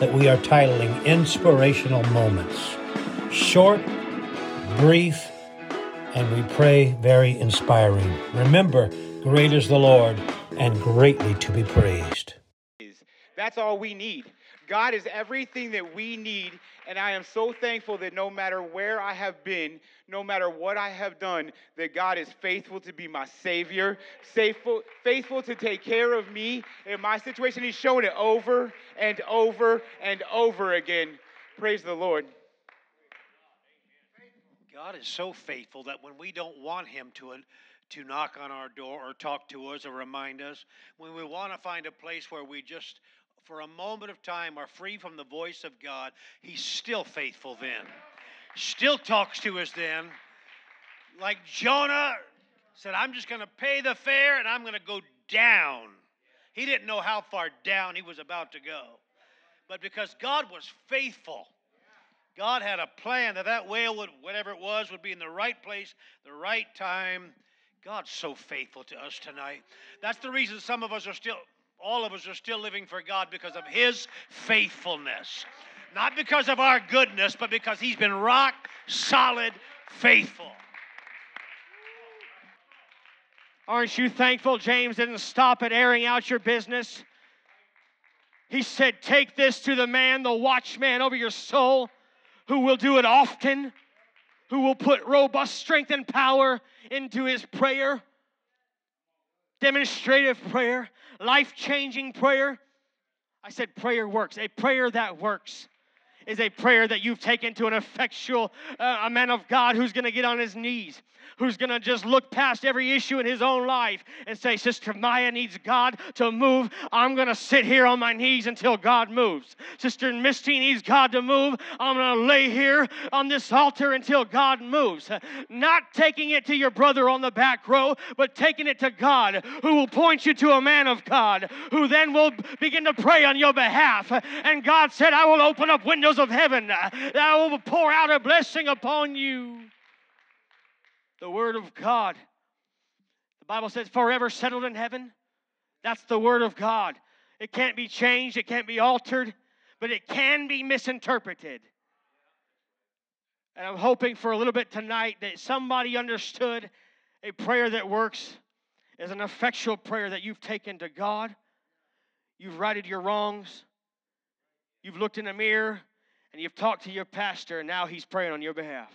that we are titling Inspirational Moments. Short, brief, and we pray very inspiring. Remember, great is the Lord and greatly to be praised. That's all we need. God is everything that we need, and I am so thankful that no matter where I have been, no matter what I have done, that God is faithful to be my Savior, faithful, faithful to take care of me in my situation. He's shown it over and over and over again. Praise the Lord. God is so faithful that when we don't want Him to, uh, to knock on our door or talk to us or remind us, when we want to find a place where we just for a moment of time are free from the voice of God, He's still faithful then. Still talks to us then. Like Jonah said, I'm just going to pay the fare and I'm going to go down. He didn't know how far down he was about to go. But because God was faithful, God had a plan that that whale would, whatever it was, would be in the right place, the right time. God's so faithful to us tonight. That's the reason some of us are still, all of us are still living for God because of His faithfulness. Not because of our goodness, but because He's been rock solid faithful. Aren't you thankful James didn't stop at airing out your business? He said, Take this to the man, the watchman over your soul, who will do it often, who will put robust strength and power into his prayer demonstrative prayer, life changing prayer. I said prayer works, a prayer that works is a prayer that you've taken to an effectual uh, a man of God who's going to get on his knees, who's going to just look past every issue in his own life and say, Sister Maya needs God to move. I'm going to sit here on my knees until God moves. Sister Misty needs God to move. I'm going to lay here on this altar until God moves. Not taking it to your brother on the back row, but taking it to God, who will point you to a man of God, who then will begin to pray on your behalf. And God said, I will open up windows windows of heaven uh, I will pour out a blessing upon you. The Word of God. The Bible says, forever settled in heaven. That's the Word of God. It can't be changed, it can't be altered, but it can be misinterpreted. And I'm hoping for a little bit tonight that somebody understood a prayer that works is an effectual prayer that you've taken to God. You've righted your wrongs. You've looked in the mirror and you've talked to your pastor, and now he's praying on your behalf.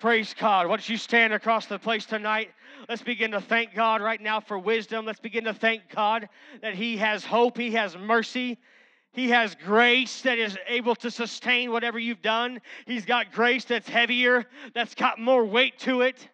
Praise God. Why don't you stand across the place tonight? Let's begin to thank God right now for wisdom. Let's begin to thank God that He has hope, He has mercy. He has grace that is able to sustain whatever you've done. He's got grace that's heavier, that's got more weight to it.